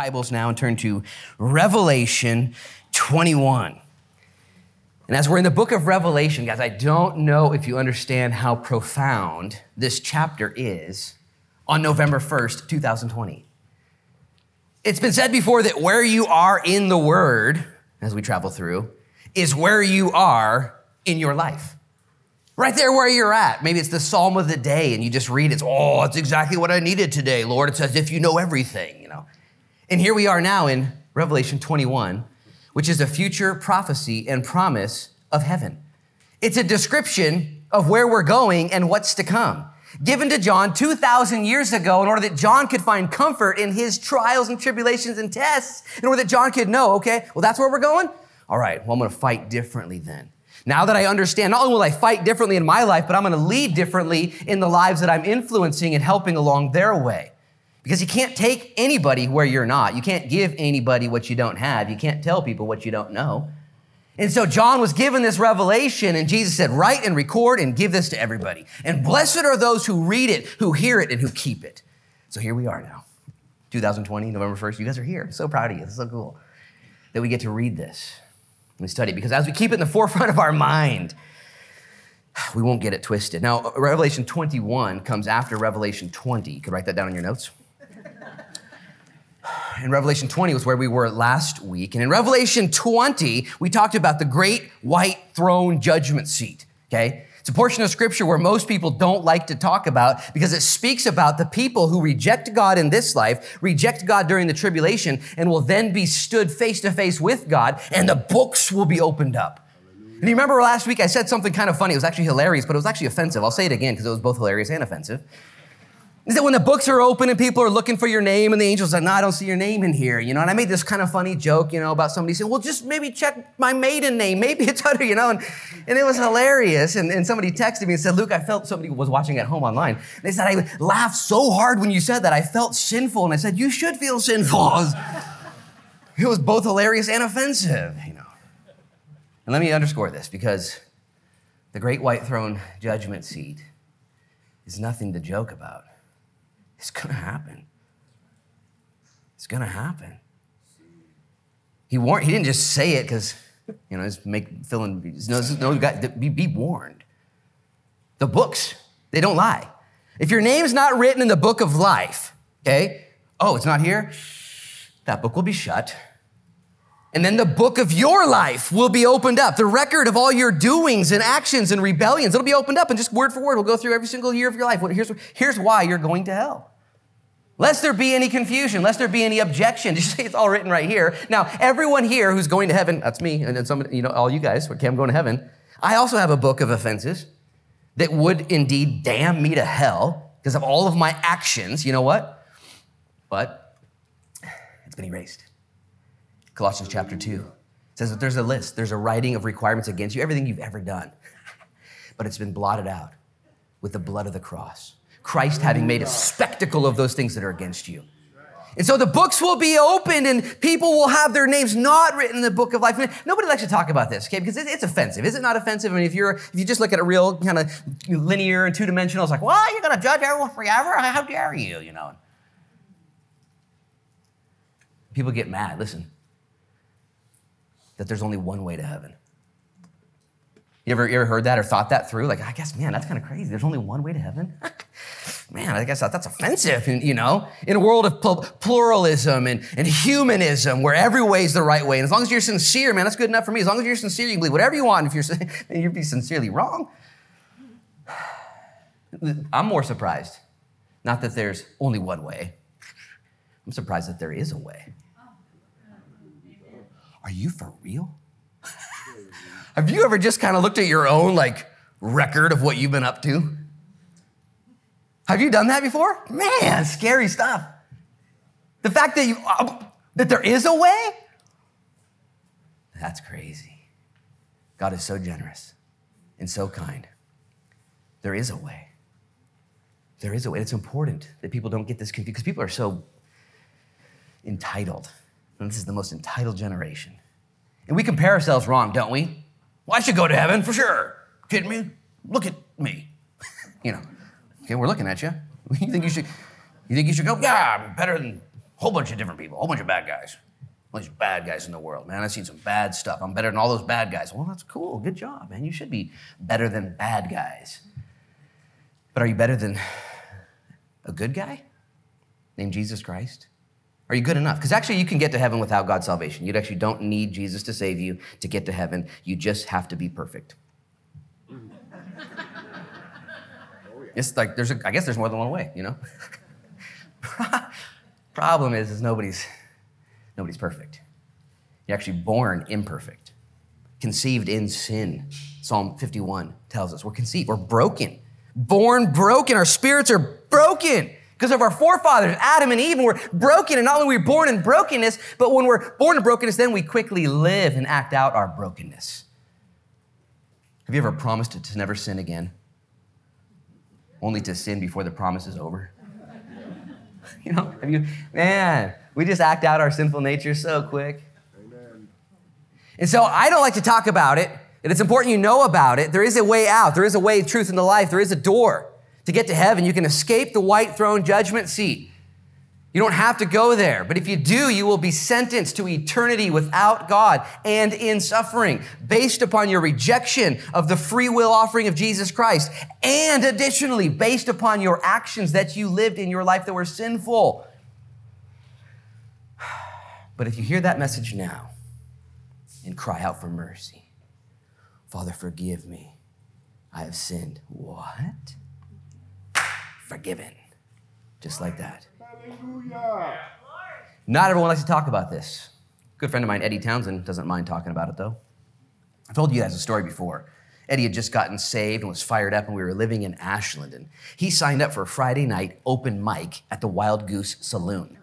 Bibles now and turn to Revelation 21. And as we're in the book of Revelation, guys, I don't know if you understand how profound this chapter is on November 1st, 2020. It's been said before that where you are in the Word, as we travel through, is where you are in your life. Right there where you're at. Maybe it's the psalm of the day and you just read it. Oh, it's exactly what I needed today, Lord. It's as if you know everything, you know. And here we are now in Revelation 21, which is a future prophecy and promise of heaven. It's a description of where we're going and what's to come. Given to John 2,000 years ago in order that John could find comfort in his trials and tribulations and tests, in order that John could know, okay, well, that's where we're going? All right, well, I'm to fight differently then. Now that I understand, not only will I fight differently in my life, but I'm going to lead differently in the lives that I'm influencing and helping along their way. Because you can't take anybody where you're not. You can't give anybody what you don't have. You can't tell people what you don't know. And so John was given this revelation, and Jesus said, Write and record and give this to everybody. And blessed are those who read it, who hear it, and who keep it. So here we are now, 2020, November 1st. You guys are here. So proud of you. It's so cool that we get to read this and study it. Because as we keep it in the forefront of our mind, we won't get it twisted. Now, Revelation 21 comes after Revelation 20. You could write that down in your notes in Revelation 20 was where we were last week. And in Revelation 20, we talked about the great white throne judgment seat, okay? It's a portion of scripture where most people don't like to talk about because it speaks about the people who reject God in this life, reject God during the tribulation, and will then be stood face to face with God, and the books will be opened up. And you remember last week I said something kind of funny. It was actually hilarious, but it was actually offensive. I'll say it again because it was both hilarious and offensive is that when the books are open and people are looking for your name and the angel's like, no, I don't see your name in here, you know? And I made this kind of funny joke, you know, about somebody saying, well, just maybe check my maiden name. Maybe it's under, you know? And, and it was hilarious. And, and somebody texted me and said, Luke, I felt somebody was watching at home online. They said, I laughed so hard when you said that. I felt sinful. And I said, you should feel sinful. It was both hilarious and offensive, you know? And let me underscore this because the great white throne judgment seat is nothing to joke about. It's going to happen. It's going to happen. He warned. He didn't just say it because you know, just make feeling. No, no, got be, be warned. The books they don't lie. If your name's not written in the book of life, okay, oh, it's not here. That book will be shut. And then the book of your life will be opened up. The record of all your doings and actions and rebellions, it'll be opened up. And just word for word, we'll go through every single year of your life. Here's, here's why you're going to hell. Lest there be any confusion, lest there be any objection. Just say it's all written right here. Now, everyone here who's going to heaven, that's me, and then some, you know, all you guys, okay, I'm going to heaven. I also have a book of offenses that would indeed damn me to hell because of all of my actions. You know what? But it's been erased. Colossians chapter 2 says that there's a list, there's a writing of requirements against you, everything you've ever done. but it's been blotted out with the blood of the cross. Christ having made a spectacle of those things that are against you. And so the books will be opened and people will have their names not written in the book of life. nobody likes to talk about this, okay? Because it's offensive. Is it not offensive? I mean, if you're, if you just look at a real kind of linear and two dimensional, it's like, well, you're going to judge everyone forever? How dare you, you know? People get mad. Listen, that there's only one way to heaven. You ever, you ever heard that or thought that through? Like, I guess, man, that's kind of crazy. There's only one way to heaven. man, I guess that, that's offensive, you know? In a world of pluralism and, and humanism where every way is the right way. And as long as you're sincere, man, that's good enough for me. As long as you're sincere, you can believe whatever you want. If you're, you'd be sincerely wrong. I'm more surprised. Not that there's only one way. I'm surprised that there is a way. Are you for real? Have you ever just kind of looked at your own like record of what you've been up to? Have you done that before? Man, scary stuff. The fact that you uh, that there is a way? That's crazy. God is so generous and so kind. There is a way. There is a way. It's important that people don't get this confused because people are so entitled. And this is the most entitled generation. And we compare ourselves wrong, don't we? Well, I should go to heaven for sure. Kidding me? Look at me. you know. Okay, we're looking at you. You think you should? You think you should go? Yeah, I'm better than a whole bunch of different people, a whole bunch of bad guys. All these bad guys in the world, man. I've seen some bad stuff. I'm better than all those bad guys. Well, that's cool. Good job, man. You should be better than bad guys. But are you better than a good guy named Jesus Christ? Are you good enough? Because actually, you can get to heaven without God's salvation. You actually don't need Jesus to save you to get to heaven. You just have to be perfect. It's like there's, a, I guess there's more than one way, you know. Problem is, is nobody's, nobody's perfect. You're actually born imperfect, conceived in sin. Psalm 51 tells us we're conceived, we're broken, born broken. Our spirits are broken because of our forefathers, Adam and Eve, and we're broken. And not only we're we born in brokenness, but when we're born in brokenness, then we quickly live and act out our brokenness. Have you ever promised to never sin again? Only to sin before the promise is over? you know, have you, man, we just act out our sinful nature so quick. Amen. And so I don't like to talk about it, and it's important you know about it. There is a way out, there is a way, of truth, in the life, there is a door to get to heaven. You can escape the white throne judgment seat. You don't have to go there, but if you do, you will be sentenced to eternity without God and in suffering based upon your rejection of the free will offering of Jesus Christ, and additionally, based upon your actions that you lived in your life that were sinful. But if you hear that message now and cry out for mercy, Father, forgive me, I have sinned. What? Forgiven. Just like that. Hallelujah. Not everyone likes to talk about this. Good friend of mine, Eddie Townsend, doesn't mind talking about it though. I've told you guys a story before. Eddie had just gotten saved and was fired up, and we were living in Ashland. And he signed up for a Friday night open mic at the Wild Goose Saloon.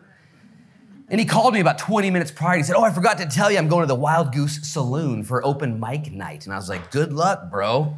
And he called me about 20 minutes prior. He said, Oh, I forgot to tell you I'm going to the Wild Goose Saloon for open mic night. And I was like, Good luck, bro.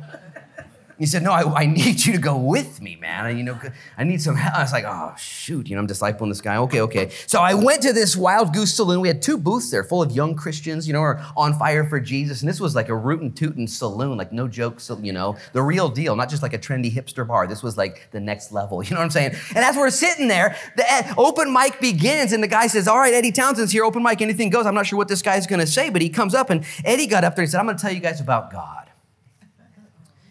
He said, No, I, I, need you to go with me, man. I, you know, I need some help. I was like, Oh, shoot. You know, I'm discipling this guy. Okay, okay. So I went to this Wild Goose Saloon. We had two booths there full of young Christians, you know, are on fire for Jesus. And this was like a rootin' tootin' saloon, like no joke, you know, the real deal, not just like a trendy hipster bar. This was like the next level. You know what I'm saying? And as we're sitting there, the eh, open mic begins, and the guy says, All right, Eddie Townsend's here, open mic, anything goes. I'm not sure what this guy's gonna say, but he comes up, and Eddie got up there and said, I'm gonna tell you guys about God.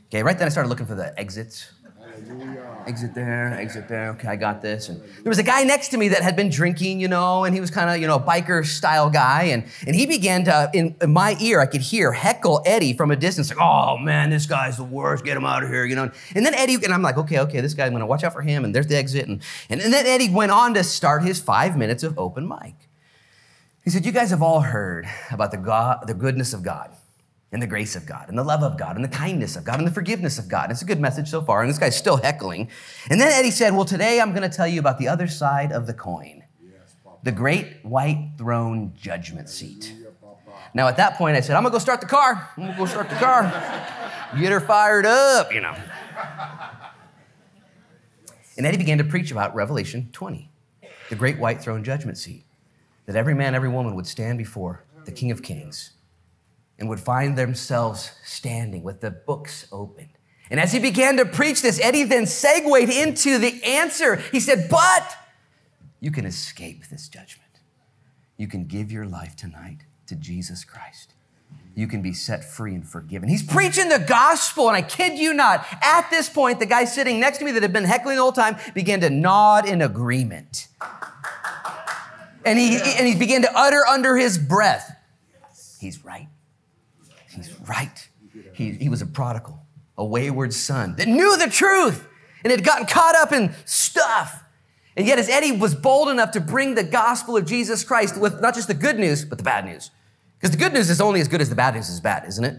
Okay, right then I started looking for the exits. Exit there, exit there. Okay, I got this. And there was a guy next to me that had been drinking, you know, and he was kind of, you know, a biker style guy. And, and he began to, in, in, my ear, I could hear heckle Eddie from a distance, like, oh man, this guy's the worst, get him out of here, you know. And then Eddie, and I'm like, okay, okay, this guy, I'm gonna watch out for him. And there's the exit. And, and, and then Eddie went on to start his five minutes of open mic. He said, You guys have all heard about the, God, the goodness of God and the grace of God and the love of God and the kindness of God and the forgiveness of God. It's a good message so far, and this guy's still heckling. And then Eddie said, Well, today I'm going to tell you about the other side of the coin the great white throne judgment seat. Now, at that point, I said, I'm going to go start the car. I'm going to go start the car. Get her fired up, you know. And Eddie began to preach about Revelation 20, the great white throne judgment seat, that every man, every woman would stand before the King of Kings and would find themselves standing with the books open. And as he began to preach this, Eddie then segued into the answer. He said, But you can escape this judgment. You can give your life tonight to Jesus Christ. You can be set free and forgiven. He's preaching the gospel, and I kid you not, at this point, the guy sitting next to me that had been heckling the whole time began to nod in agreement. And he, and he began to utter under his breath, He's right. He's right. He, he was a prodigal, a wayward son that knew the truth and had gotten caught up in stuff. And yet, as Eddie was bold enough to bring the gospel of Jesus Christ with not just the good news, but the bad news. Because the good news is only as good as the bad news is bad, isn't it?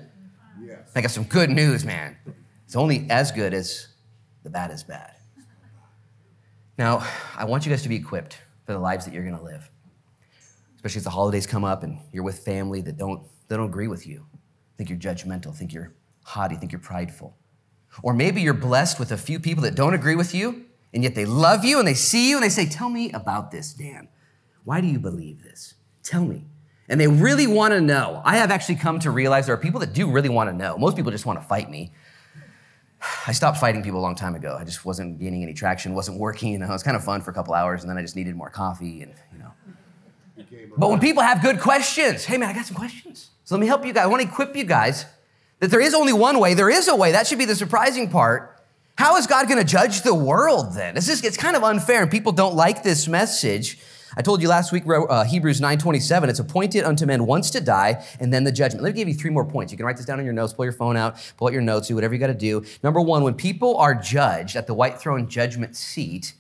Yes. I got some good news, man. It's only as good as the bad is bad. Now, I want you guys to be equipped for the lives that you're going to live, especially as the holidays come up and you're with family that don't, that don't agree with you think you're judgmental, think you're haughty, think you're prideful. Or maybe you're blessed with a few people that don't agree with you, and yet they love you and they see you and they say, Tell me about this, Dan. Why do you believe this? Tell me. And they really want to know. I have actually come to realize there are people that do really want to know. Most people just want to fight me. I stopped fighting people a long time ago. I just wasn't gaining any traction, wasn't working. You know, it was kind of fun for a couple hours, and then I just needed more coffee, and you know. But when people have good questions, hey man, I got some questions. So let me help you guys. I want to equip you guys that there is only one way. There is a way. That should be the surprising part. How is God going to judge the world then? It's just, it's kind of unfair, and people don't like this message. I told you last week, uh, Hebrews 9.27, it's appointed unto men once to die, and then the judgment. Let me give you three more points. You can write this down on your notes, pull your phone out, pull out your notes, do whatever you got to do. Number one, when people are judged at the white throne judgment seat,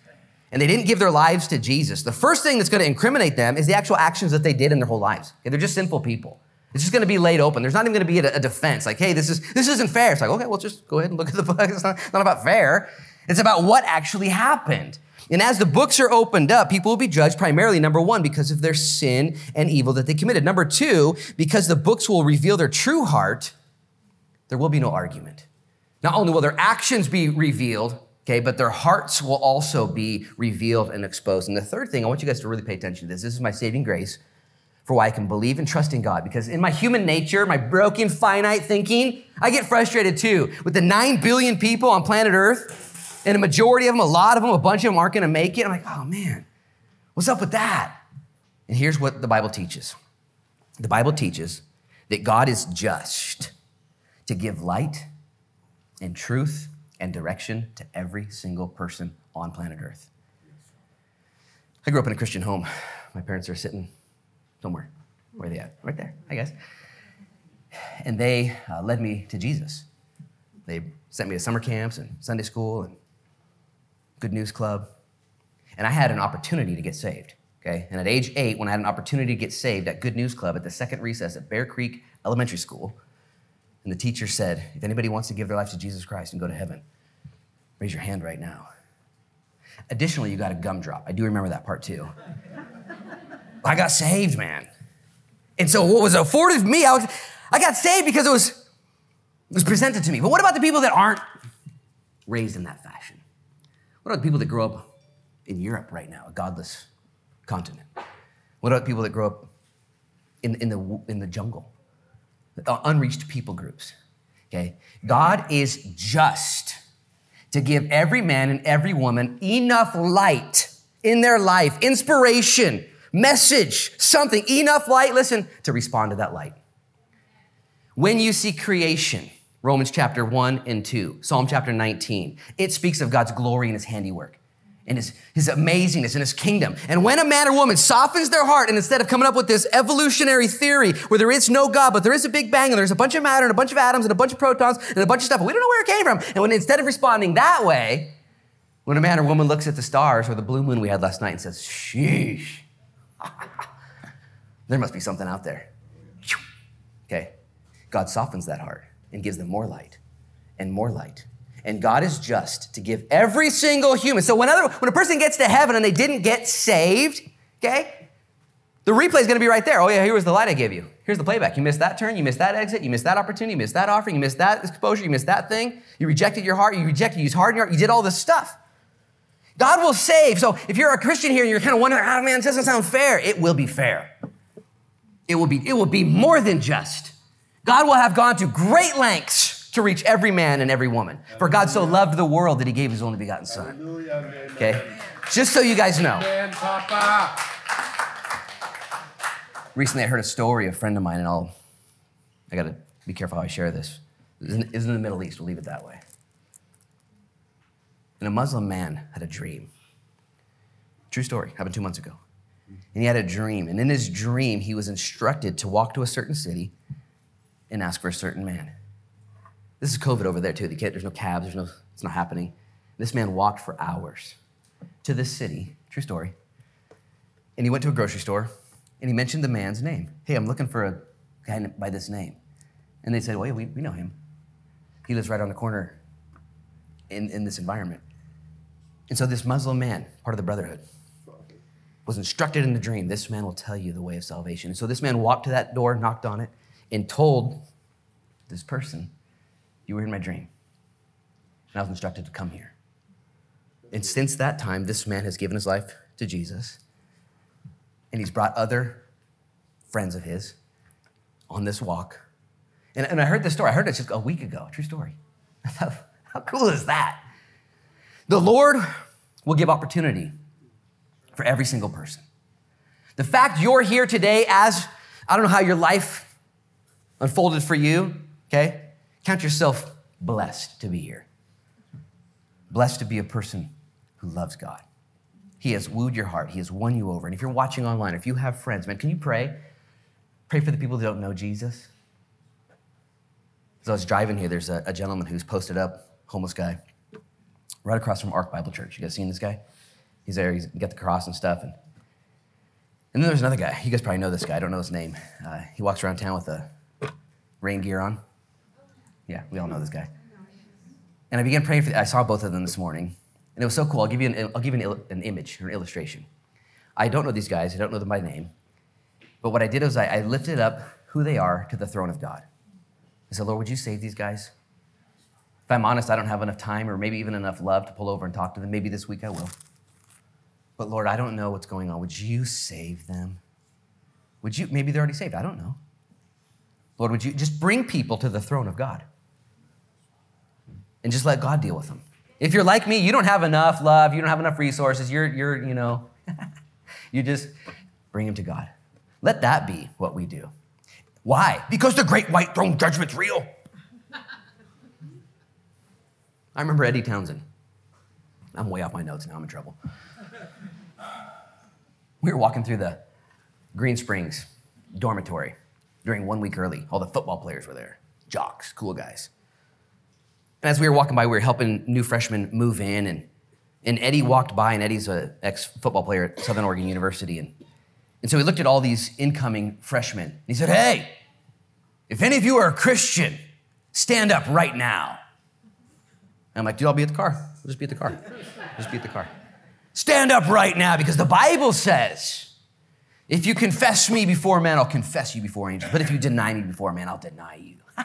and they didn't give their lives to Jesus, the first thing that's going to incriminate them is the actual actions that they did in their whole lives. Okay, they're just sinful people. It's just going to be laid open. There's not even going to be a, a, defense. Like, hey, this is this isn't fair. It's like, okay, well, just go ahead and look at the book. It's not, not about fair. It's about what actually happened. And as the books are opened up, people will be judged primarily, number one, because of their sin and evil that they committed. Number two, because the books will reveal their true heart, there will be no argument. Not only will their actions be revealed, okay, but their hearts will also be revealed and exposed. And the third thing, I want you guys to really pay attention to this. This is my saving grace for why I can believe and trust in God. Because in my human nature, my broken, finite thinking, I get frustrated too with the 9 billion people on planet Earth, and a majority of them, a lot of them, a bunch of them aren't gonna make it. I'm like, oh man, what's up with that? And here's what the Bible teaches the Bible teaches that God is just to give light and truth and direction to every single person on planet Earth. I grew up in a Christian home. My parents are sitting somewhere. Where are they at? Right there, I guess. And they uh, led me to Jesus. They sent me to summer camps and Sunday school and Good News Club. And I had an opportunity to get saved. Okay. And at age eight, when I had an opportunity to get saved at Good News Club at the second recess at Bear Creek Elementary School, and the teacher said, if anybody wants to give their life to Jesus Christ and go to heaven, raise your hand right now. Additionally, you got a gumdrop. I do remember that part too. I got saved, man. And so what was afforded me, I, was, I got saved because it was, it was presented to me. But what about the people that aren't raised in that fashion? What about the people that grow up in Europe right now, a godless continent? What about people that grow up in, in, the, in the jungle? Uh, unreached people groups. Okay? God is just to give every man and every woman enough light in their life, inspiration, message, something, enough light, listen, to respond to that light. When you see creation, Romans chapter 1 and 2, Psalm chapter 19, it speaks of God's glory and his handiwork and his, his amazingness and his kingdom. And when a man or woman softens their heart and instead of coming up with this evolutionary theory where there is no God, but there is a big bang and there's a bunch of matter and a bunch of atoms and a bunch of protons and a bunch of stuff, we don't know where it came from. And when instead of responding that way, when a man or woman looks at the stars or the blue moon we had last night and says, sheesh, there must be something out there. Okay. God softens that heart and gives them more light and more light. And God is just to give every single human. So when, other, when a person gets to heaven and they didn't get saved, okay, the replay is going to be right there. Oh, yeah, here was the light I gave you. Here's the playback. You missed that turn, you missed that exit, you missed that opportunity, you missed that offering, you missed that exposure, you missed that thing. You rejected your heart, you rejected, you used hard in your heart, you did all this stuff. God will save. So if you're a Christian here and you're kind of wondering, oh man, this doesn't sound fair, it will be fair. It will be, it will be more than just. God will have gone to great lengths to reach every man and every woman. For God so loved the world that he gave his only begotten son. Okay? Just so you guys know. Recently I heard a story, a friend of mine, and I'll, I gotta be careful how I share this. It's in, in the Middle East, we'll leave it that way. And a Muslim man had a dream. True story, happened two months ago. And he had a dream. And in his dream, he was instructed to walk to a certain city and ask for a certain man. This is COVID over there, too. there's no cabs, there's no, it's not happening. This man walked for hours to this city, true story. And he went to a grocery store and he mentioned the man's name. Hey, I'm looking for a guy by this name. And they said, Well, yeah, we, we know him. He lives right on the corner in, in this environment. And so this Muslim man, part of the brotherhood, was instructed in the dream this man will tell you the way of salvation. And so this man walked to that door, knocked on it, and told this person, You were in my dream. And I was instructed to come here. And since that time, this man has given his life to Jesus. And he's brought other friends of his on this walk. And, and I heard this story. I heard it just a week ago, true story. How cool is that? The Lord will give opportunity for every single person. The fact you're here today, as I don't know how your life unfolded for you, okay? Count yourself blessed to be here. Blessed to be a person who loves God. He has wooed your heart, He has won you over. And if you're watching online, if you have friends, man, can you pray? Pray for the people that don't know Jesus. As I was driving here, there's a, a gentleman who's posted up, homeless guy, right across from Ark Bible Church. You guys seen this guy? He's there, he's got the cross and stuff. And, and then there's another guy. You guys probably know this guy. I don't know his name. Uh, he walks around town with a rain gear on. Yeah, we all know this guy. And I began praying for, I saw both of them this morning. And it was so cool. I'll give you an, I'll give you an, an image or an illustration. I don't know these guys, I don't know them by name. But what I did was I, I lifted up who they are to the throne of God. I said, Lord, would you save these guys? If I'm honest, I don't have enough time or maybe even enough love to pull over and talk to them. Maybe this week I will. But Lord, I don't know what's going on. Would you save them? Would you, maybe they're already saved. I don't know. Lord, would you just bring people to the throne of God? And just let God deal with them. If you're like me, you don't have enough love, you don't have enough resources, you're, you're you know, you just bring them to God. Let that be what we do. Why? Because the great white throne judgment's real. I remember mm-hmm. Eddie Townsend. I'm way off my notes now, I'm in trouble. We were walking through the Green Springs dormitory during one week early. All the football players were there, jocks, cool guys. And as we were walking by, we were helping new freshmen move in, and, and Eddie walked by, and Eddie's an ex football player at Southern Oregon University. And, and so he looked at all these incoming freshmen, and he said, Hey, if any of you are a Christian, stand up right now. I'm like, dude, I'll be at the car. We'll just be at the car. Just be at the car. Stand up right now because the Bible says, if you confess me before men, I'll confess you before angels. But if you deny me before men, I'll deny you.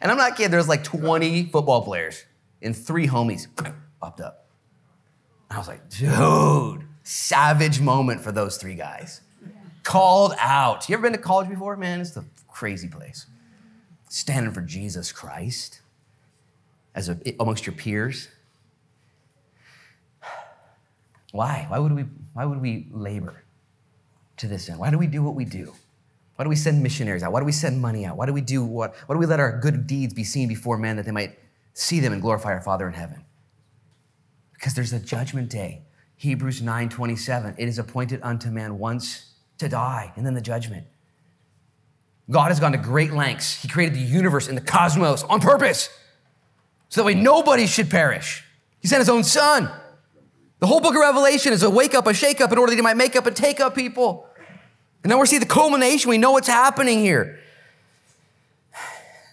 and I'm not kidding, there's like 20 football players and three homies popped up. I was like, dude, savage moment for those three guys. Called out. You ever been to college before? Man, it's the crazy place. Standing for Jesus Christ as a, amongst your peers. Why? Why would we, why would we labor to this end? Why do we do what we do? Why do we send missionaries out? Why do we send money out? Why do we do what? Why do we let our good deeds be seen before men that they might see them and glorify our Father in heaven? Because there's a judgment day. Hebrews 9:27. It is appointed unto man once to die, and then the judgment. God has gone to great lengths. He created the universe and the cosmos on purpose. So that way nobody should perish. He sent his own son. The whole book of Revelation is a wake up, a shake up in order that he might make up and take up people. And then we're seeing the culmination. We know what's happening here.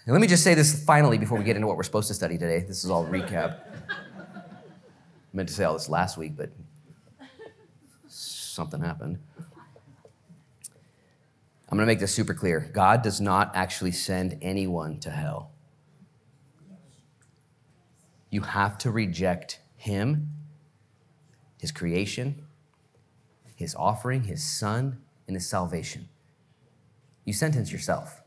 And let me just say this finally before we get into what we're supposed to study today. This is all recap. I meant to say all this last week, but something happened. I'm going to make this super clear. God does not actually send anyone to hell. You have to reject Him his creation, his offering, his son, and his salvation. You sentence yourself.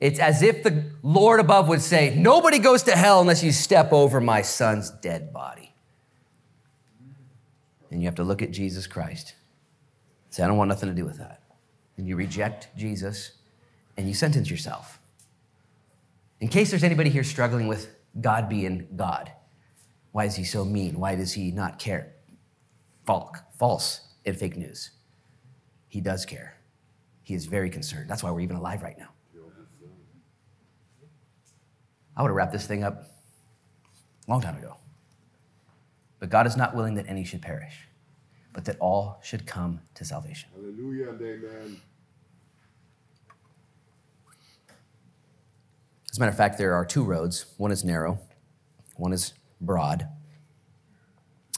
It's as if the Lord above would say, Nobody goes to hell unless you step over my son's dead body. And you have to look at Jesus Christ. Say, I don't want nothing to do with that. And you reject Jesus and you sentence yourself. In case there's anybody here struggling with God being God, why is he so mean? Why does he not care? False and fake news. He does care. He is very concerned. That's why we're even alive right now. I would have wrapped this thing up a long time ago. But God is not willing that any should perish, but that all should come to salvation. Hallelujah and amen. As a matter of fact, there are two roads. One is narrow, one is broad.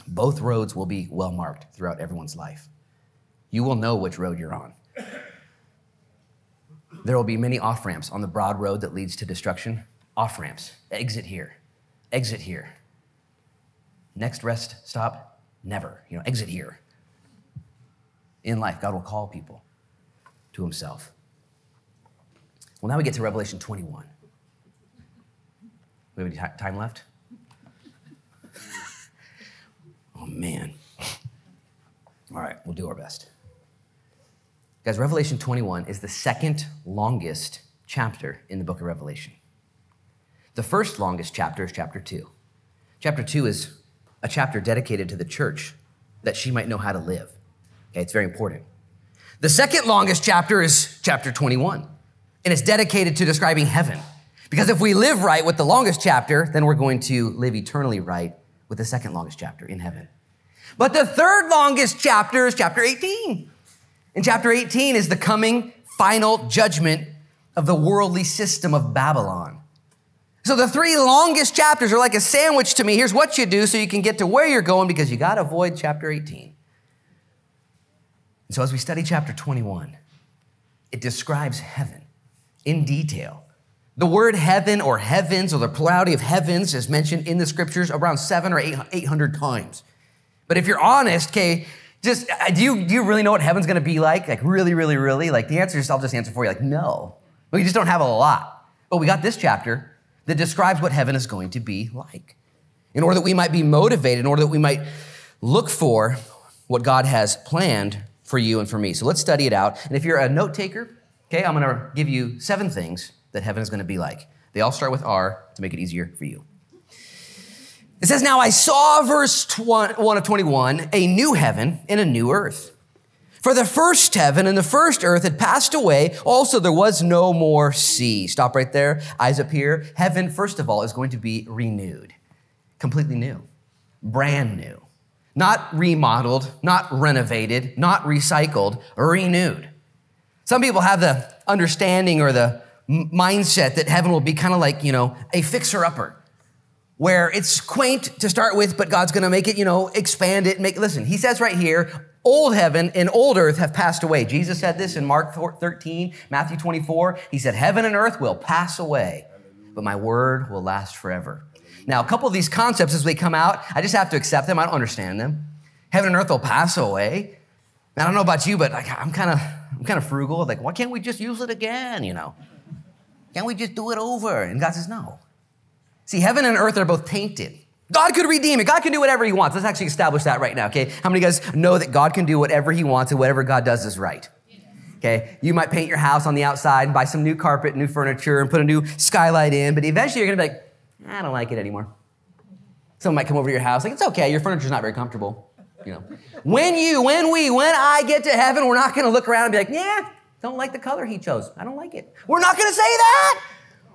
Both roads will be well marked throughout everyone's life. You will know which road you're on. There will be many off ramps on the broad road that leads to destruction. Off ramps, exit here, exit here. Next rest stop, never. You know, exit here. In life, God will call people to Himself. Well, now we get to Revelation 21. We have any time left? oh, man. All right, we'll do our best. Guys, Revelation 21 is the second longest chapter in the book of Revelation. The first longest chapter is chapter 2. Chapter 2 is a chapter dedicated to the church that she might know how to live. Okay, it's very important. The second longest chapter is chapter 21, and it's dedicated to describing heaven. Because if we live right with the longest chapter, then we're going to live eternally right with the second longest chapter in heaven. But the third longest chapter is chapter 18. And chapter 18 is the coming final judgment of the worldly system of Babylon. So the three longest chapters are like a sandwich to me. Here's what you do so you can get to where you're going because you got to avoid chapter 18. And so as we study chapter 21, it describes heaven in detail. The word heaven or heavens or the plurality of heavens is mentioned in the scriptures around seven or eight, 800 times. But if you're honest, okay, just uh, do you, do you really know what heaven's gonna be like? Like, really, really, really? Like, the answer is I'll just answer for you, like, no. We just don't have a lot. But we got this chapter that describes what heaven is going to be like. In order that we might be motivated, in order that we might look for what God has planned for you and for me. So let's study it out. And if you're a note taker, okay, I'm gonna give you seven things that heaven is gonna be like. They all start with R to make it easier for you. It says, Now I saw, verse 1 of 21, a new heaven and a new earth. For the first heaven and the first earth had passed away. Also, there was no more sea. Stop right there. Eyes up here. Heaven, first of all, is going to be renewed, completely new, brand new. Not remodeled, not renovated, not recycled, renewed. Some people have the understanding or the mindset that heaven will be kind of like, you know, a fixer upper where it's quaint to start with, but God's gonna make it, you know, expand it, make, listen, he says right here, old heaven and old earth have passed away. Jesus said this in Mark 13, Matthew 24. He said, Heaven and earth will pass away, but my word will last forever. Now, a couple of these concepts as they come out, I just have to accept them. I don't understand them. Heaven and earth will pass away. I don't know about you, but I'm kind of I'm kind of frugal. Like, why can't we just use it again? You know, can't we just do it over? And God says, no. See, heaven and earth are both tainted. God could redeem it. God can do whatever he wants. Let's actually establish that right now, okay? How many of you guys know that God can do whatever he wants and whatever God does is right? Okay, you might paint your house on the outside and buy some new carpet, new furniture, and put a new skylight in, but eventually you're gonna be like, I don't like it anymore. Someone might come over to your house, like, it's okay, your furniture's not very comfortable. You know. When you, when we, when I get to heaven, we're not gonna look around and be like, yeah, don't like the color he chose. I don't like it. We're not gonna say that.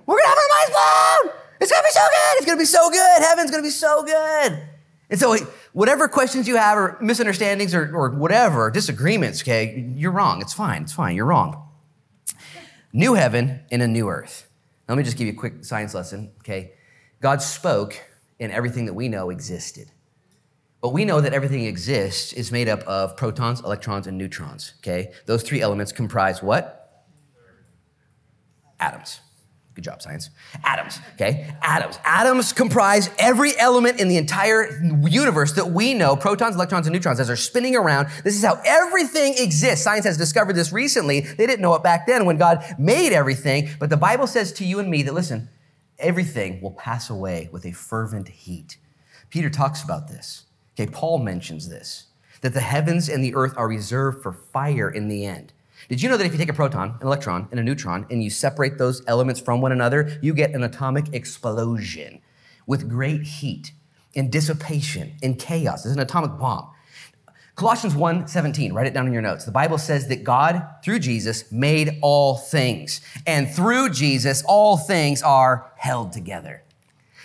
We're gonna have our minds blown. It's gonna be so good. It's gonna be so good. Heaven's gonna be so good. And so, whatever questions you have, or misunderstandings, or, or whatever, disagreements, okay, you're wrong. It's fine. It's fine. You're wrong. New heaven and a new earth. Let me just give you a quick science lesson, okay? God spoke, and everything that we know existed. But we know that everything exists is made up of protons, electrons, and neutrons, okay? Those three elements comprise what? Atoms. Good job, science. Atoms, okay? Atoms. Atoms comprise every element in the entire universe that we know, protons, electrons, and neutrons, as they're spinning around. This is how everything exists. Science has discovered this recently. They didn't know it back then when God made everything. But the Bible says to you and me that, listen, everything will pass away with a fervent heat. Peter talks about this. Okay, Paul mentions this, that the heavens and the earth are reserved for fire in the end. Did you know that if you take a proton, an electron, and a neutron, and you separate those elements from one another, you get an atomic explosion with great heat and dissipation and chaos? It's an atomic bomb. Colossians 1 17, write it down in your notes. The Bible says that God, through Jesus, made all things. And through Jesus, all things are held together.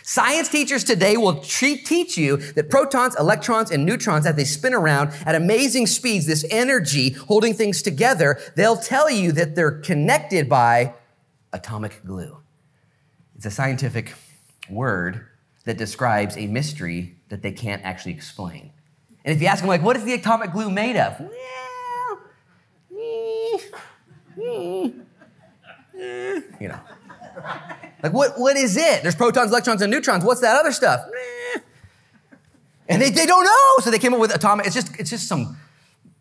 Science teachers today will teach you that protons, electrons, and neutrons, as they spin around at amazing speeds, this energy holding things together, they'll tell you that they're connected by atomic glue. It's a scientific word that describes a mystery that they can't actually explain. And if you ask them, like, what is the atomic glue made of? Well, eh, eh, eh, you know. Like, what, what is it? There's protons, electrons, and neutrons. What's that other stuff? And they, they don't know. So they came up with atomic, it's just, it's just some,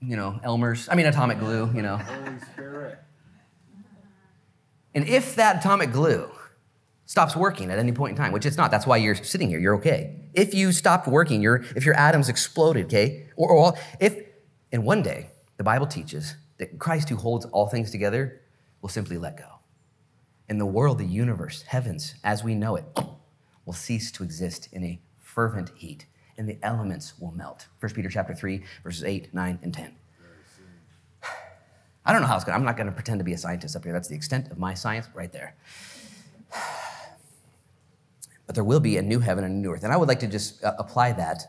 you know, Elmer's, I mean, atomic glue, you know. And if that atomic glue stops working at any point in time, which it's not. That's why you're sitting here. You're okay. If you stopped working, you're, if your atoms exploded, okay? Or, or if, and one day, the Bible teaches that Christ, who holds all things together, will simply let go. And the world, the universe, heavens, as we know it, will cease to exist in a fervent heat, and the elements will melt. 1 Peter chapter 3, verses 8, 9, and 10. I don't know how it's going. I'm not going to pretend to be a scientist up here. That's the extent of my science right there. But there will be a new heaven and a new earth. And I would like to just uh, apply that.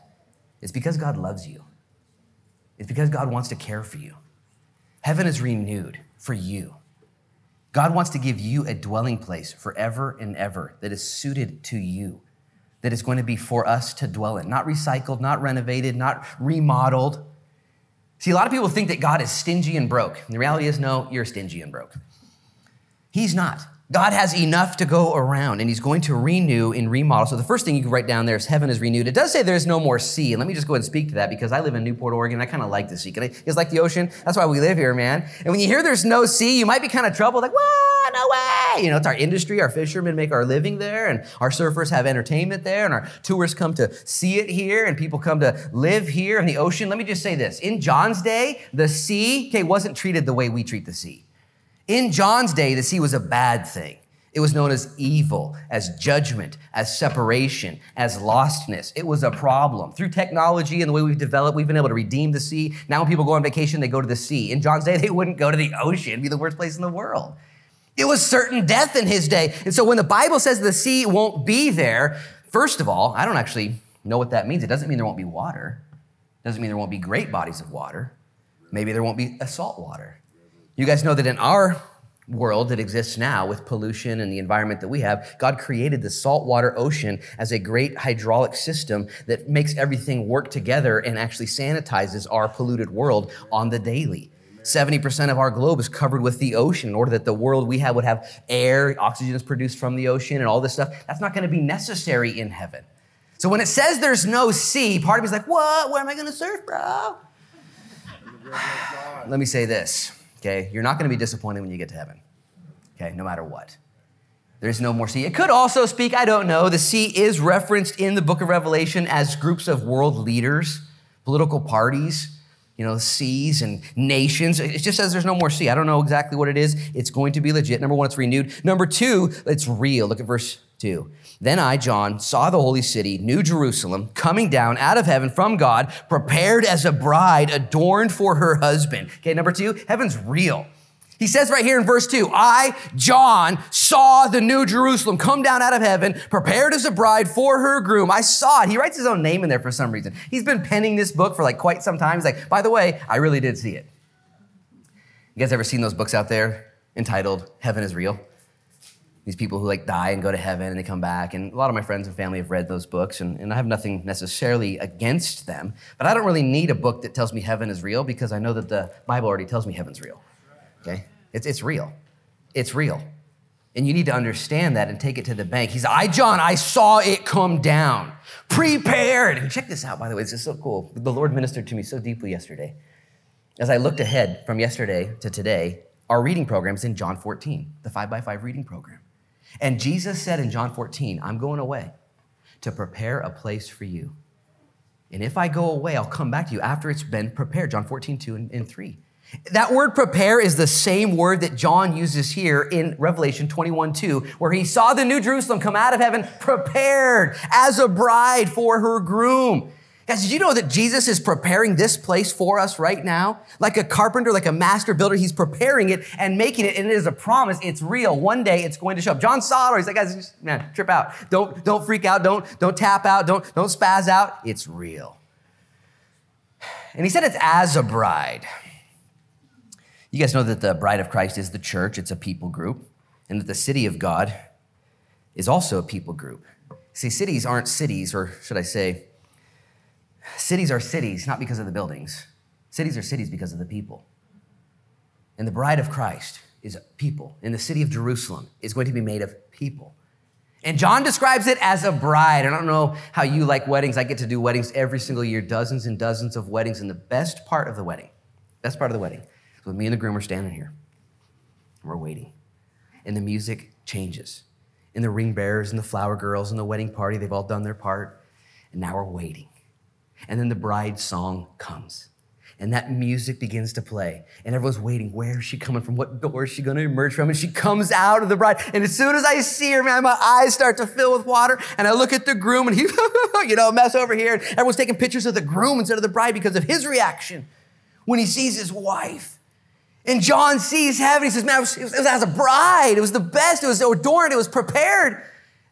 It's because God loves you. It's because God wants to care for you. Heaven is renewed for you. God wants to give you a dwelling place forever and ever that is suited to you, that is going to be for us to dwell in, not recycled, not renovated, not remodeled. See, a lot of people think that God is stingy and broke. And the reality is, no, you're stingy and broke. He's not. God has enough to go around and he's going to renew and remodel. So the first thing you can write down there is heaven is renewed. It does say there's no more sea. And let me just go ahead and speak to that because I live in Newport, Oregon. I kind of like the sea. It's like the ocean. That's why we live here, man. And when you hear there's no sea, you might be kind of troubled, like, what? No way. You know, it's our industry. Our fishermen make our living there and our surfers have entertainment there and our tourists come to see it here and people come to live here in the ocean. Let me just say this. In John's day, the sea, okay, wasn't treated the way we treat the sea. In John's day, the sea was a bad thing. It was known as evil, as judgment, as separation, as lostness. It was a problem. Through technology and the way we've developed, we've been able to redeem the sea. Now, when people go on vacation, they go to the sea. In John's day, they wouldn't go to the ocean, It'd be the worst place in the world. It was certain death in his day. And so when the Bible says the sea won't be there, first of all, I don't actually know what that means. It doesn't mean there won't be water. It doesn't mean there won't be great bodies of water. Maybe there won't be salt water. You guys know that in our world that exists now with pollution and the environment that we have, God created the saltwater ocean as a great hydraulic system that makes everything work together and actually sanitizes our polluted world on the daily. 70% of our globe is covered with the ocean in order that the world we have would have air, oxygen is produced from the ocean, and all this stuff. That's not going to be necessary in heaven. So when it says there's no sea, part of me is like, what? Where am I going to surf, bro? Let me say this okay? You're not going to be disappointed when you get to heaven, okay? No matter what. There's no more sea. It could also speak, I don't know, the sea is referenced in the book of Revelation as groups of world leaders, political parties, you know, seas and nations. It just says there's no more sea. I don't know exactly what it is. It's going to be legit. Number one, it's renewed. Number two, it's real. Look at verse two. Then I, John, saw the holy city, New Jerusalem, coming down out of heaven from God, prepared as a bride adorned for her husband. Okay, number two, heaven's real. He says right here in verse 2 I, John, saw the new Jerusalem come down out of heaven, prepared as a bride for her groom. I saw it. He writes his own name in there for some reason. He's been penning this book for like quite some time. He's like, by the way, I really did see it. You guys ever seen those books out there entitled Heaven is Real? These people who like die and go to heaven and they come back. And a lot of my friends and family have read those books, and, and I have nothing necessarily against them. But I don't really need a book that tells me heaven is real because I know that the Bible already tells me heaven's real. Okay? It's, it's real. It's real. And you need to understand that and take it to the bank. He's, I, John, I saw it come down, prepared. And check this out, by the way, this is so cool. The Lord ministered to me so deeply yesterday. As I looked ahead from yesterday to today, our reading program is in John 14, the 5 by 5 reading program. And Jesus said in John 14, I'm going away to prepare a place for you. And if I go away, I'll come back to you after it's been prepared. John 14, 2 and, and 3. That word prepare is the same word that John uses here in Revelation 21 2, where he saw the new Jerusalem come out of heaven prepared as a bride for her groom. Guys, did you know that Jesus is preparing this place for us right now? Like a carpenter, like a master builder, he's preparing it and making it, and it is a promise. It's real. One day it's going to show up. John it. He's like, guys, man, trip out. Don't, don't freak out. Don't, don't tap out. Don't, don't spaz out. It's real. And he said it's as a bride. You guys know that the bride of Christ is the church, it's a people group, and that the city of God is also a people group. See, cities aren't cities, or should I say, Cities are cities not because of the buildings. Cities are cities because of the people. And the bride of Christ is people. And the city of Jerusalem is going to be made of people. And John describes it as a bride. I don't know how you like weddings. I get to do weddings every single year, dozens and dozens of weddings. And the best part of the wedding, best part of the wedding, is when me and the groom are standing here. We're waiting. And the music changes and the ring bearers and the flower girls and the wedding party, they've all done their part. And now we're waiting. And then the bride song comes. And that music begins to play. And everyone's waiting. Where is she coming from? What door is she going to emerge from? And she comes out of the bride. And as soon as I see her, man, my eyes start to fill with water. And I look at the groom and he, you know, mess over here. And everyone's taking pictures of the groom instead of the bride because of his reaction when he sees his wife. And John sees heaven. He says, man, it was, it was as a bride. It was the best. It was adorned. It was prepared.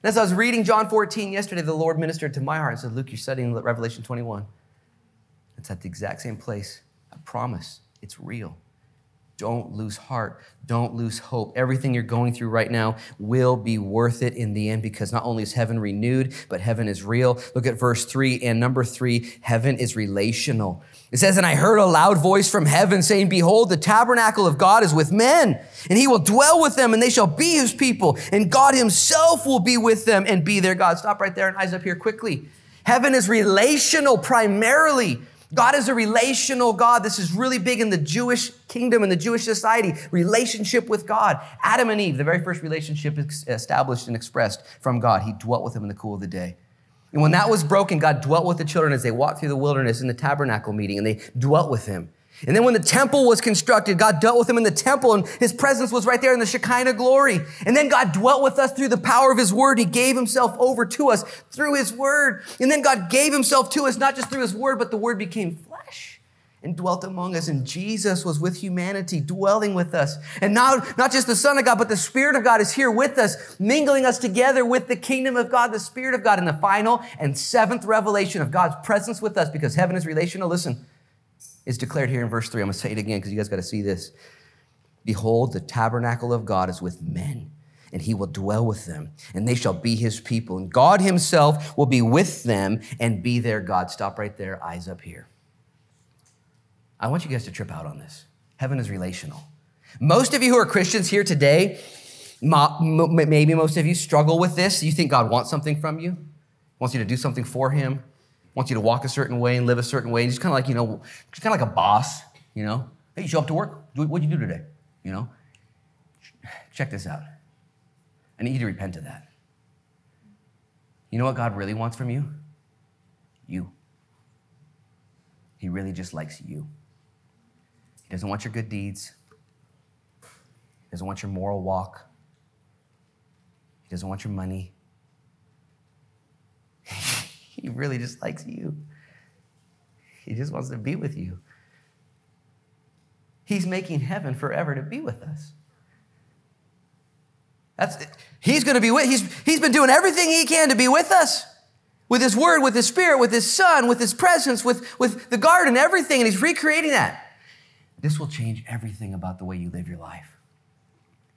And as I was reading John 14 yesterday, the Lord ministered to my heart and said, Luke, you're studying Revelation 21. It's at the exact same place. I promise. It's real. Don't lose heart. Don't lose hope. Everything you're going through right now will be worth it in the end because not only is heaven renewed, but heaven is real. Look at verse three and number three heaven is relational. It says, And I heard a loud voice from heaven saying, Behold, the tabernacle of God is with men, and he will dwell with them, and they shall be his people, and God himself will be with them and be their God. Stop right there and eyes up here quickly. Heaven is relational primarily. God is a relational God. This is really big in the Jewish kingdom and the Jewish society. Relationship with God. Adam and Eve, the very first relationship established and expressed from God. He dwelt with them in the cool of the day. And when that was broken, God dwelt with the children as they walked through the wilderness in the tabernacle meeting and they dwelt with him. And then when the temple was constructed, God dealt with him in the temple and his presence was right there in the Shekinah glory. And then God dwelt with us through the power of his word. He gave himself over to us through his word. And then God gave himself to us, not just through his word, but the word became flesh and dwelt among us. And Jesus was with humanity, dwelling with us. And now, not just the Son of God, but the Spirit of God is here with us, mingling us together with the kingdom of God, the Spirit of God in the final and seventh revelation of God's presence with us because heaven is relational. Listen is declared here in verse 3. I'm going to say it again because you guys got to see this. Behold, the tabernacle of God is with men, and he will dwell with them, and they shall be his people. And God himself will be with them and be their God. Stop right there, eyes up here. I want you guys to trip out on this. Heaven is relational. Most of you who are Christians here today, maybe most of you struggle with this. You think God wants something from you, wants you to do something for him, wants you to walk a certain way and live a certain way. And he's kind of like, you know, just kind of like a boss, you know. Hey, you show up to work. What'd you do today? You know. Check this out. I need you to repent of that. You know what God really wants from you? You. He really just likes you. He doesn't want your good deeds. He doesn't want your moral walk. He doesn't want your money. He really just likes you. He just wants to be with you. He's making heaven forever to be with us. That's he's going to be with he's he's been doing everything he can to be with us. With his word, with his spirit, with his son, with his presence, with, with the garden, everything, and he's recreating that. This will change everything about the way you live your life.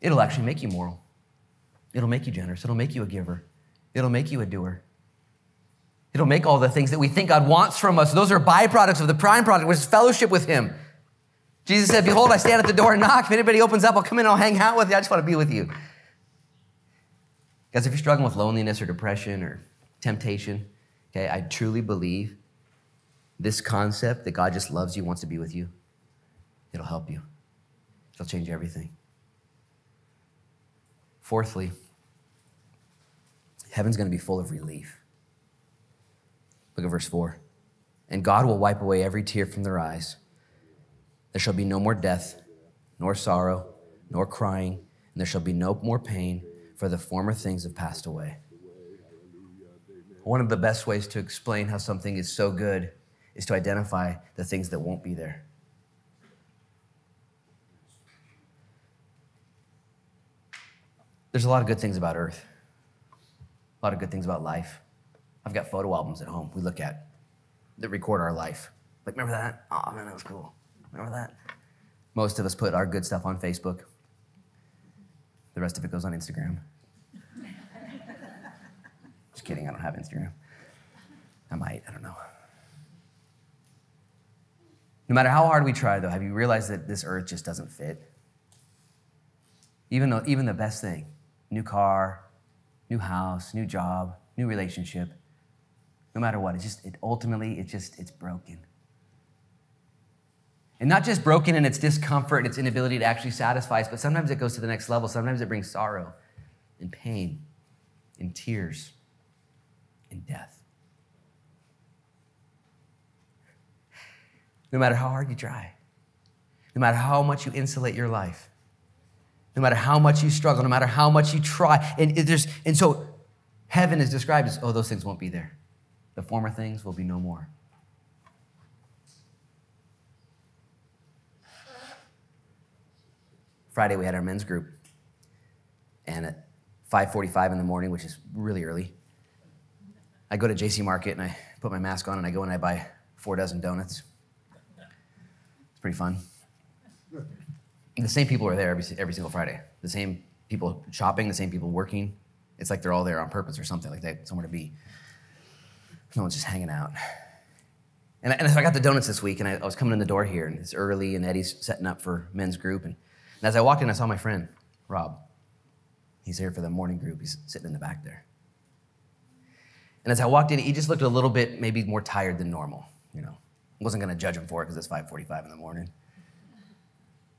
It'll actually make you moral. It'll make you generous. It'll make you a giver. It'll make you a doer. It'll make all the things that we think God wants from us. Those are byproducts of the prime product, which is fellowship with Him. Jesus said, Behold, I stand at the door and knock. If anybody opens up, I'll come in and I'll hang out with you. I just want to be with you. Guys, if you're struggling with loneliness or depression or temptation, okay, I truly believe this concept that God just loves you, wants to be with you, it'll help you. It'll change everything. Fourthly, heaven's going to be full of relief. Look at verse 4. And God will wipe away every tear from their eyes. There shall be no more death, nor sorrow, nor crying, and there shall be no more pain, for the former things have passed away. One of the best ways to explain how something is so good is to identify the things that won't be there. There's a lot of good things about earth, a lot of good things about life. I've got photo albums at home we look at that record our life. Like, remember that? Oh, man, that was cool. Remember that? Most of us put our good stuff on Facebook. The rest of it goes on Instagram. Just kidding, I don't have Instagram. I might, I don't know. No matter how hard we try, though, have you realized that this earth just doesn't fit? Even, though, even the best thing new car, new house, new job, new relationship no matter what. It's just, it ultimately, it's just, it's broken. And not just broken in its discomfort and its inability to actually satisfy us, but sometimes it goes to the next level. Sometimes it brings sorrow and pain and tears, and death. No matter how hard you try, no matter how much you insulate your life, no matter how much you struggle, no matter how much you try. And, there's, and so heaven is described as, oh, those things won't be there. The former things will be no more. Friday we had our men's group, and at 5:45 in the morning, which is really early, I go to JC Market and I put my mask on and I go and I buy four dozen donuts. It's pretty fun. The same people are there every, every single Friday. The same people shopping, the same people working. It's like they're all there on purpose or something, like they have somewhere to be. No one's just hanging out. And, and so I got the donuts this week, and I, I was coming in the door here, and it's early, and Eddie's setting up for men's group. And, and as I walked in, I saw my friend, Rob. He's here for the morning group. He's sitting in the back there. And as I walked in, he just looked a little bit maybe more tired than normal, you know. I wasn't going to judge him for it because it's 5:45 in the morning.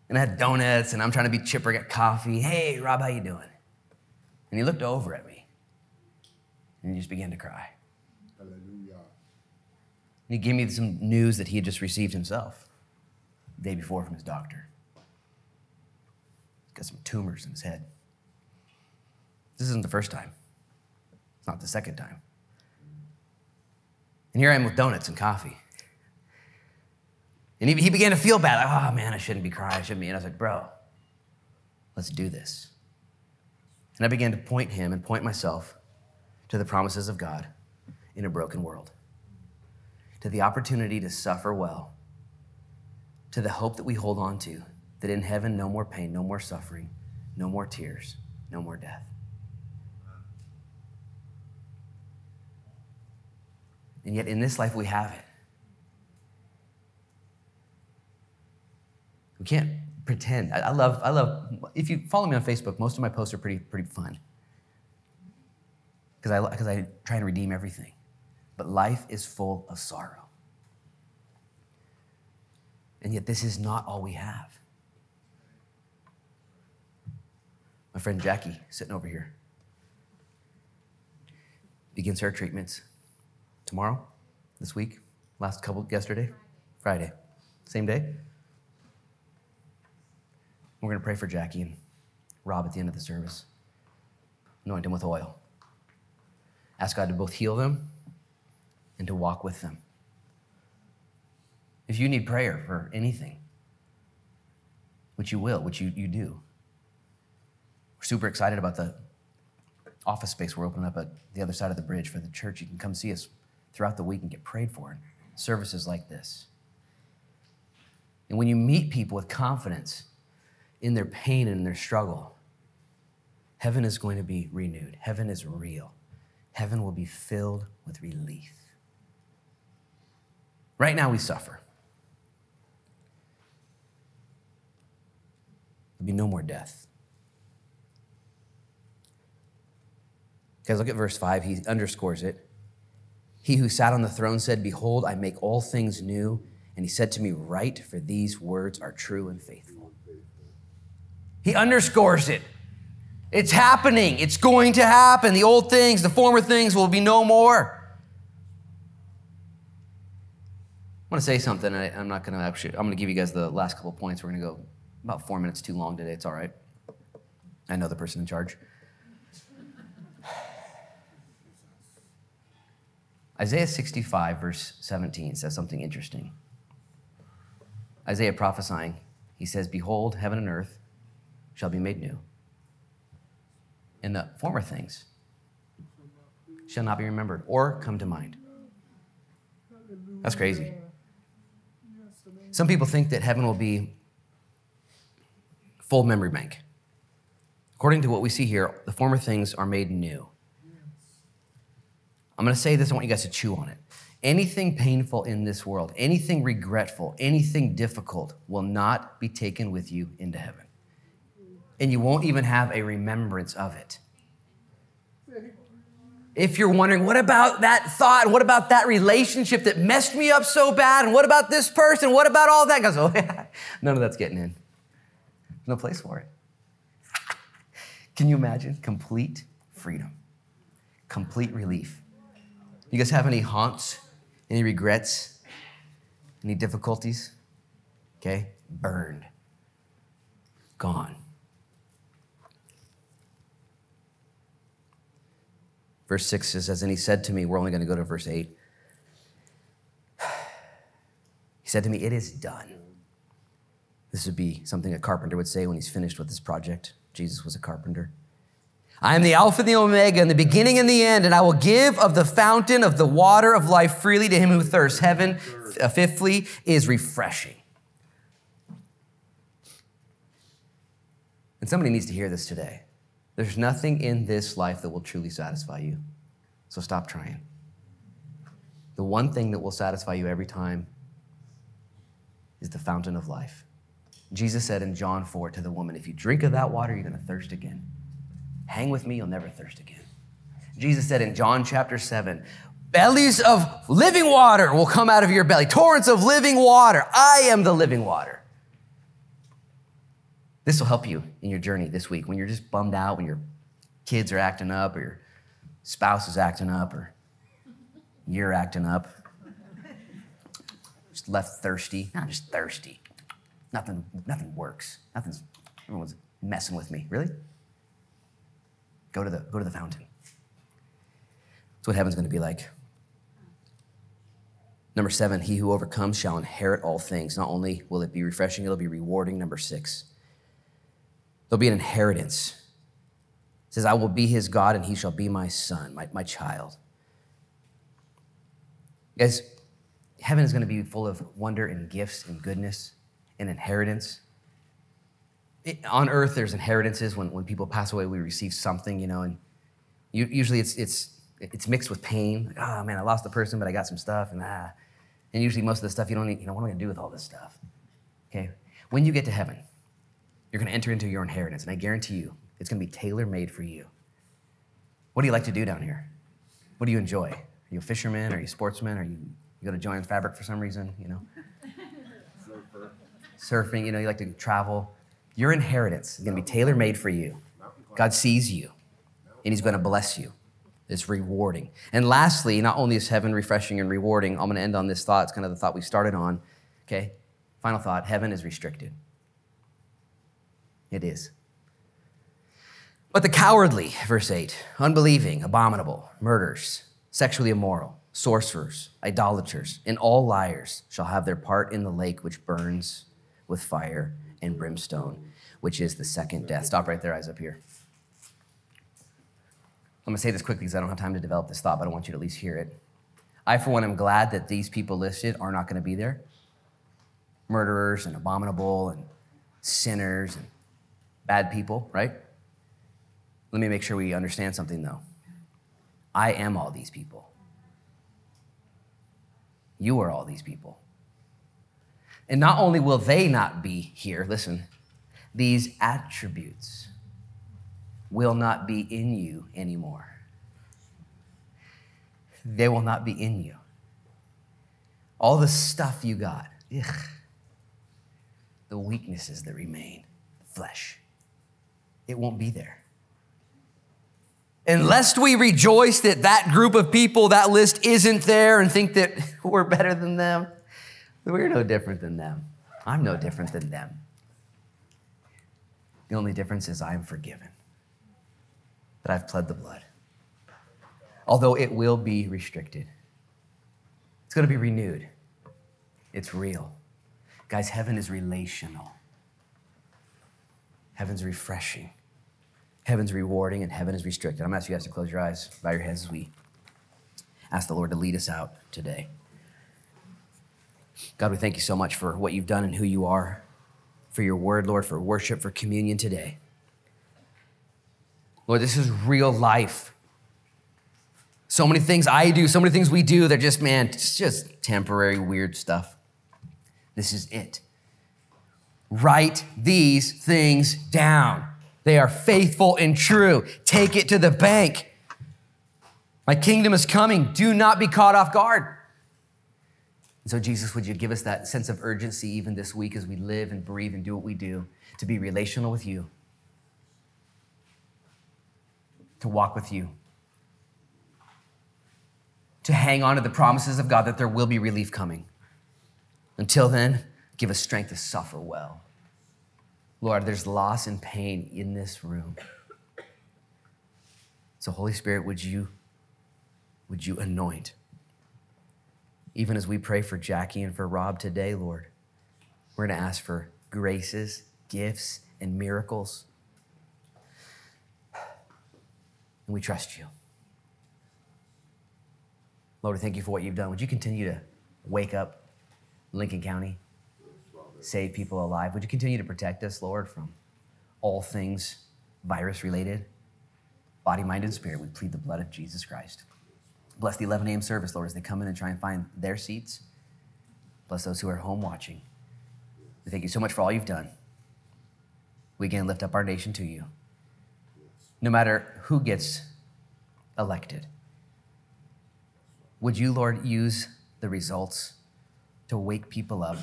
And I had donuts, and I'm trying to be chipper, get coffee. Hey, Rob, how you doing? And he looked over at me, and he just began to cry. And he gave me some news that he had just received himself the day before from his doctor. He's got some tumors in his head. This isn't the first time. It's not the second time. And here I am with donuts and coffee. And he, he began to feel bad. Like, oh man, I shouldn't be crying. I shouldn't be. And I was like, bro, let's do this. And I began to point him and point myself to the promises of God in a broken world, to the opportunity to suffer well, to the hope that we hold on to that in heaven, no more pain, no more suffering, no more tears, no more death. And yet, in this life, we have it. We can't pretend. I, I, love, I love, if you follow me on Facebook, most of my posts are pretty, pretty fun. Because I, because I try and redeem everything. But life is full of sorrow. And yet, this is not all we have. My friend Jackie, sitting over here, begins her treatments tomorrow, this week, last couple, yesterday, Friday. Same day. We're going to pray for Jackie and Rob at the end of the service. Anoint them with oil. Ask God to both heal them and to walk with them. If you need prayer for anything, which you will, which you, you do, we're super excited about the office space we're opening up at the other side of the bridge for the church. You can come see us throughout the week and get prayed for in services like this. And when you meet people with confidence, in their pain and in their struggle, heaven is going to be renewed. Heaven is real. Heaven will be filled with relief. Right now, we suffer. There'll be no more death. Guys, look at verse 5. He underscores it. He who sat on the throne said, Behold, I make all things new. And he said to me, Write, for these words are true and faithful. He underscores it. It's happening. It's going to happen. The old things, the former things will be no more. I want to say something. I, am not going to actually, I'm going to give you guys the last couple points. We're going to go about four minutes too long today. It's all right. I know the person in charge. Isaiah 65, verse 17, says something interesting. Isaiah prophesying, he says, Behold, heaven and earth shall be made new. And the former things shall not be remembered or come to mind. That's crazy. Some people think that heaven will be full memory bank. According to what we see here, the former things are made new. I'm going to say this, I want you guys to chew on it. Anything painful in this world, anything regretful, anything difficult will not be taken with you into heaven and you won't even have a remembrance of it. If you're wondering, what about that thought? What about that relationship that messed me up so bad? And what about this person? What about all that? Goes, oh, yeah. none of that's getting in. There's No place for it. Can you imagine complete freedom? complete relief. You guys have any haunts? Any regrets? Any difficulties? Okay, burned, gone. Verse 6 says, And he said to me, we're only going to go to verse 8. He said to me, It is done. This would be something a carpenter would say when he's finished with his project. Jesus was a carpenter. I am the Alpha and the Omega, and the beginning and the end, and I will give of the fountain of the water of life freely to him who thirsts. Heaven, uh, fifthly, is refreshing. And somebody needs to hear this today. There's nothing in this life that will truly satisfy you. So stop trying. The one thing that will satisfy you every time is the fountain of life. Jesus said in John 4 to the woman, If you drink of that water, you're going to thirst again. Hang with me, you'll never thirst again. Jesus said in John chapter 7, Bellies of living water will come out of your belly, torrents of living water. I am the living water. This will help you in your journey this week when you're just bummed out, when your kids are acting up, or your spouse is acting up, or you're acting up. Just left thirsty. Not just thirsty. Nothing, nothing works. Nothing's, everyone's messing with me. Really? Go to the, go to the fountain. That's what heaven's going to be like. Number seven, he who overcomes shall inherit all things. Not only will it be refreshing, it'll be rewarding. Number six, There'll be an inheritance. It says, I will be his God and he shall be my son, my, my child. Guys, heaven is going to be full of wonder and gifts and goodness and inheritance. It, on earth, there's inheritances. When, when people pass away, we receive something, you know, and you, usually it's, it's, it's mixed with pain. Like, oh man, I lost the person, but I got some stuff, and ah. And usually, most of the stuff you don't need, you know, what am I going to do with all this stuff? Okay? When you get to heaven, you're going to enter into your inheritance, and I guarantee you, it's going to be tailor made for you. What do you like to do down here? What do you enjoy? Are you a fisherman? Are you a sportsman? Are you, you go to Joanne's Fabric for some reason? You know, Surfer. surfing. You know, you like to travel. Your inheritance is going to be tailor made for you. God sees you, and He's going to bless you. It's rewarding. And lastly, not only is heaven refreshing and rewarding, I'm going to end on this thought. It's kind of the thought we started on. Okay, final thought: heaven is restricted. It is. But the cowardly, verse 8, unbelieving, abominable, murderers, sexually immoral, sorcerers, idolaters, and all liars shall have their part in the lake which burns with fire and brimstone, which is the second death. Stop right there, eyes up here. I'm gonna say this quickly because I don't have time to develop this thought, but I want you to at least hear it. I, for one, am glad that these people listed are not gonna be there murderers and abominable and sinners and bad people, right? Let me make sure we understand something though. I am all these people. You are all these people. And not only will they not be here, listen, these attributes will not be in you anymore. They will not be in you. All the stuff you got, ugh, the weaknesses that remain, flesh it won't be there. And lest we rejoice that that group of people, that list isn't there and think that we're better than them, we're no different than them. I'm no different than them. The only difference is I'm forgiven, that I've pled the blood. Although it will be restricted, it's going to be renewed. It's real. Guys, heaven is relational, heaven's refreshing. Heaven's rewarding and heaven is restricted. I'm asking you guys to close your eyes, bow your heads as we ask the Lord to lead us out today. God, we thank you so much for what you've done and who you are, for your word, Lord, for worship, for communion today. Lord, this is real life. So many things I do, so many things we do, they're just, man, it's just temporary, weird stuff. This is it. Write these things down. They are faithful and true. Take it to the bank. My kingdom is coming. Do not be caught off guard. And so, Jesus, would you give us that sense of urgency even this week as we live and breathe and do what we do to be relational with you, to walk with you, to hang on to the promises of God that there will be relief coming. Until then, give us strength to suffer well. Lord, there's loss and pain in this room. So, Holy Spirit, would you, would you anoint? Even as we pray for Jackie and for Rob today, Lord, we're going to ask for graces, gifts, and miracles. And we trust you. Lord, we thank you for what you've done. Would you continue to wake up Lincoln County, save people alive? Would you continue to protect us, Lord, from all things virus related? Body, mind, and spirit, we plead the blood of Jesus Christ. Bless the 11 a.m. service, Lord, as they come in and try and find their seats. Bless those who are home watching. We thank you so much for all you've done. We again lift up our nation to you. No matter who gets elected, would you, Lord, use the results to wake people up?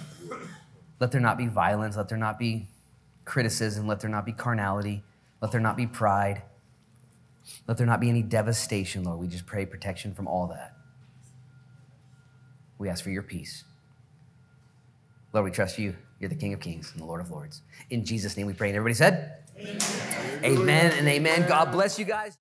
Let there not be violence. Let there not be criticism. Let there not be carnality. Let there not be pride. Let there not be any devastation, Lord. We just pray protection from all that. We ask for your peace. Lord, we trust you. You're the King of Kings and the Lord of Lords. In Jesus' name we pray. And everybody said, Amen, amen and amen. God bless you guys.